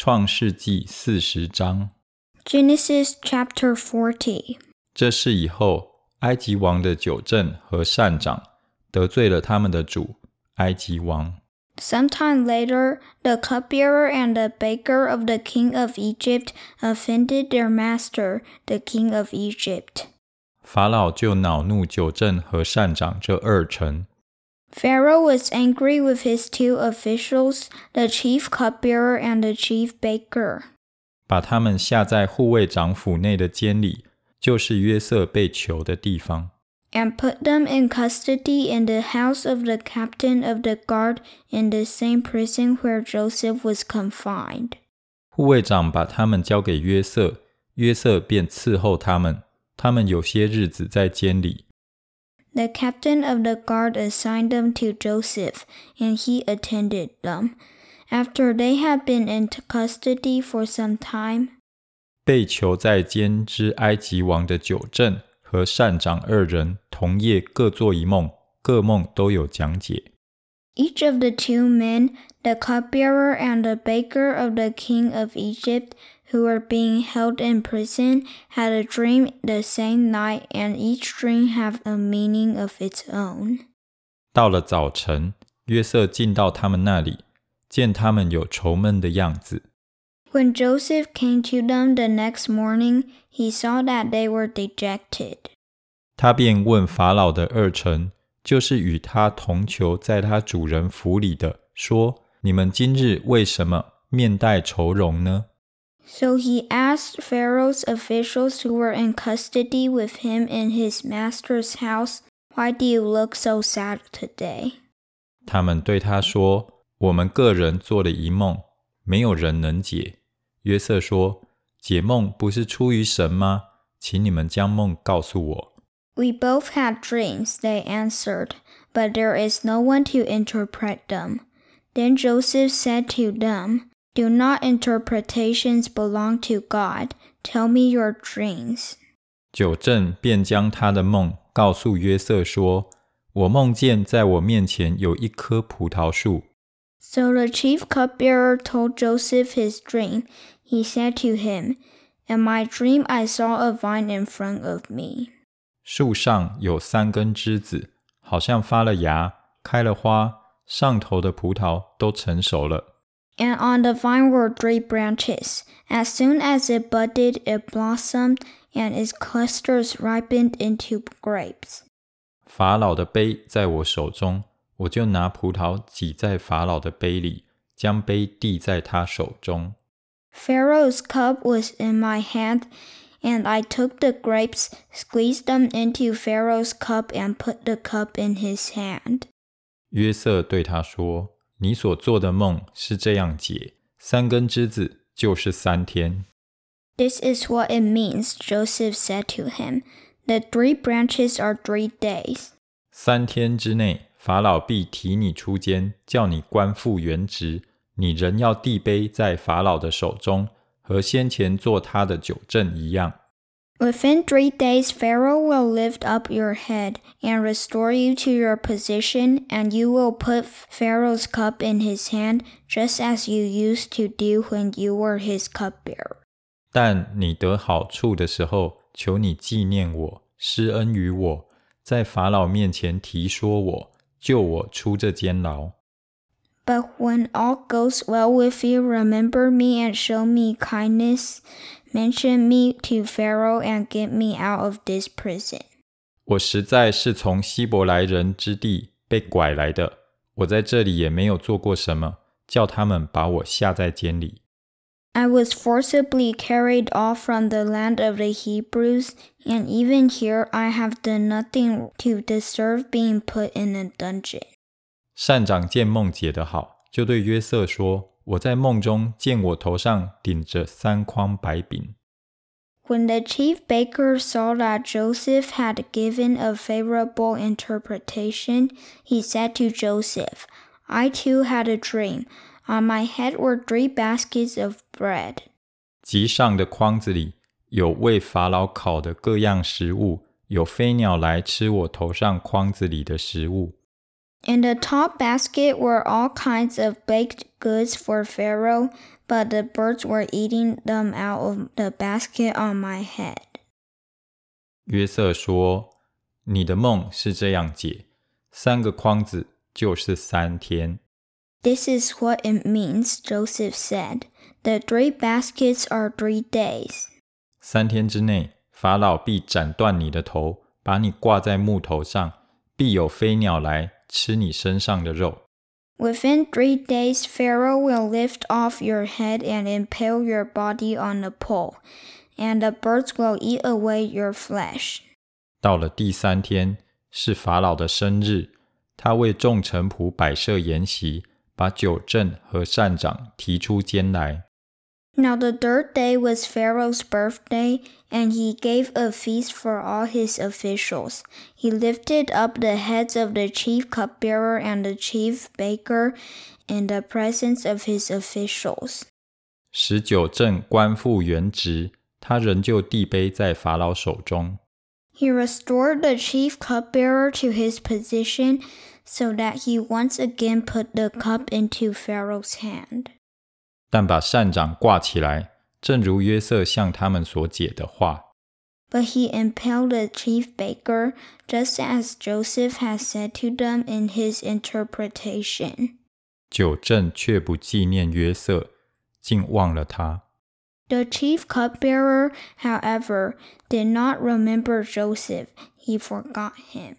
创世纪四十章。 Genesis chapter 40. 这事以后，埃及王的九正和善长得罪了他们的主埃及王。 Sometime later, the cupbearer and the baker of the king of Egypt offended their master, the king of Egypt. 法老就恼怒九正和善长这二臣， Pharaoh was angry with his two officials, the chief cupbearer and the chief baker. 把他们下在护卫长府内的监里，就是约瑟被囚的地方。 and put them in custody in the house of the captain of the guard in the same prison where Joseph was confined. 护卫长把他们交给约瑟，约瑟便伺候他们。他们有些日子在监里。 The captain of the guard assigned them to Joseph, and he attended them. After they had been in custody for some time, 被囚在监之埃及王的九正和善长二人同夜各做一梦，各梦都有讲解。 each of the two men, the cupbearer and the baker of the king of Egypt, who were being held in prison, had a dream the same night, and each dream had a meaning of its own. 到了早晨，约瑟进到他们那里，见他们有愁闷的样子， When Joseph came to them the next morning, he saw that they were dejected. 他便问法老的二臣， 就是与他同囚在他主人府里的，说：“你们今日为什么面带愁容呢？” So he asked Pharaoh's officials who were in custody with him in his master's house, Why do you look so sad today? 他们对他说：“我们个人做了一梦，没有人能解。”约瑟说：“解梦不是出于神吗？请你们将梦告诉我。We both had dreams, they answered, but there is no one to interpret them. Then Joseph said to them, Do not interpretations belong to God? Tell me your dreams. ”九正便将他的梦告诉约瑟说：“我梦见在我面前有一棵葡萄树， So the chief cupbearer told Joseph his dream. He said to him, In my dream I saw a vine in front of me. 树上有三根枝子，好像发了芽，开了花，上头的葡萄都成熟了。 And on the vine were three branches. As soon as it budded, it blossomed, and its clusters ripened into grapes. 法老的杯在我手中，我就拿葡萄挤在法老的杯里，将杯递在他手中。 Pharaoh's cup was in my hand, and I took the grapes, squeezed them into Pharaoh's cup, and put the cup in his hand. 约瑟对他说：“你所做的梦是这样解，三根枝子就是三天。 This is what it means, Joseph said to him. The three branches are three days. 三天之内，法老必提你出监，叫你官复原职。你仍要递杯在法老的手中， 和先前做他的九正一样。 Within three days, Pharaoh will lift up your head and restore you to your position, and you will put Pharaoh's cup in his hand, just as you used to do when you were his cupbearer. 但你得好处的时候，求你纪念我，施恩于我，在法老面前提说我，救我出这监牢。 But when all goes well with you, remember me and show me kindness. Mention me to Pharaoh and get me out of this prison. 我实在是从希伯来人之地被拐来的，我在这里也没有做过什么，叫他们把我下在监里。 I was forcibly carried off from the land of the Hebrews, and even here I have done nothing to deserve being put in a dungeon. 善长见梦解得好，就对约瑟说：“我在梦中见我头上顶着三筐白饼。 When the chief baker saw that Joseph had given a favorable interpretation, he said to Joseph, I too had a dream. On my head were three baskets of bread. 集上的筐子里有为法老烤的各样食物，有飞鸟来吃我头上筐子里的食物。 In the top basket were all kinds of baked goods for Pharaoh, but the birds were eating them out of the basket on my head. 约瑟说：“你的梦是这样解，三个筐子就是三天。” This is what it means, Joseph said. The three baskets are three days. 三天之内，法老必斩断你的头，把你挂在木头上，必有飞鸟来 吃你身上的肉。Within three days, Pharaoh will lift off your head and impale your body on a pole, and the birds will eat away your flesh. 到了第三天，是法老的生日，他为众臣仆摆设筵席，把九正和善长提出监来。Now the third day was Pharaoh's birthday, and he gave a feast for all his officials. He lifted up the heads of the chief cupbearer and the chief baker in the presence of his officials. 十九正官复原职，他仍旧递杯在法老手中。He restored the chief cupbearer to his position so that he once again put the cup into Pharaoh's hand. 但把善长挂起来，正如约瑟向他们所解的话。But he impaled the chief baker, just as Joseph had said to them in his interpretation. 九正却不纪念约瑟，竟忘了他。The chief cupbearer, however, did not remember Joseph. He forgot him.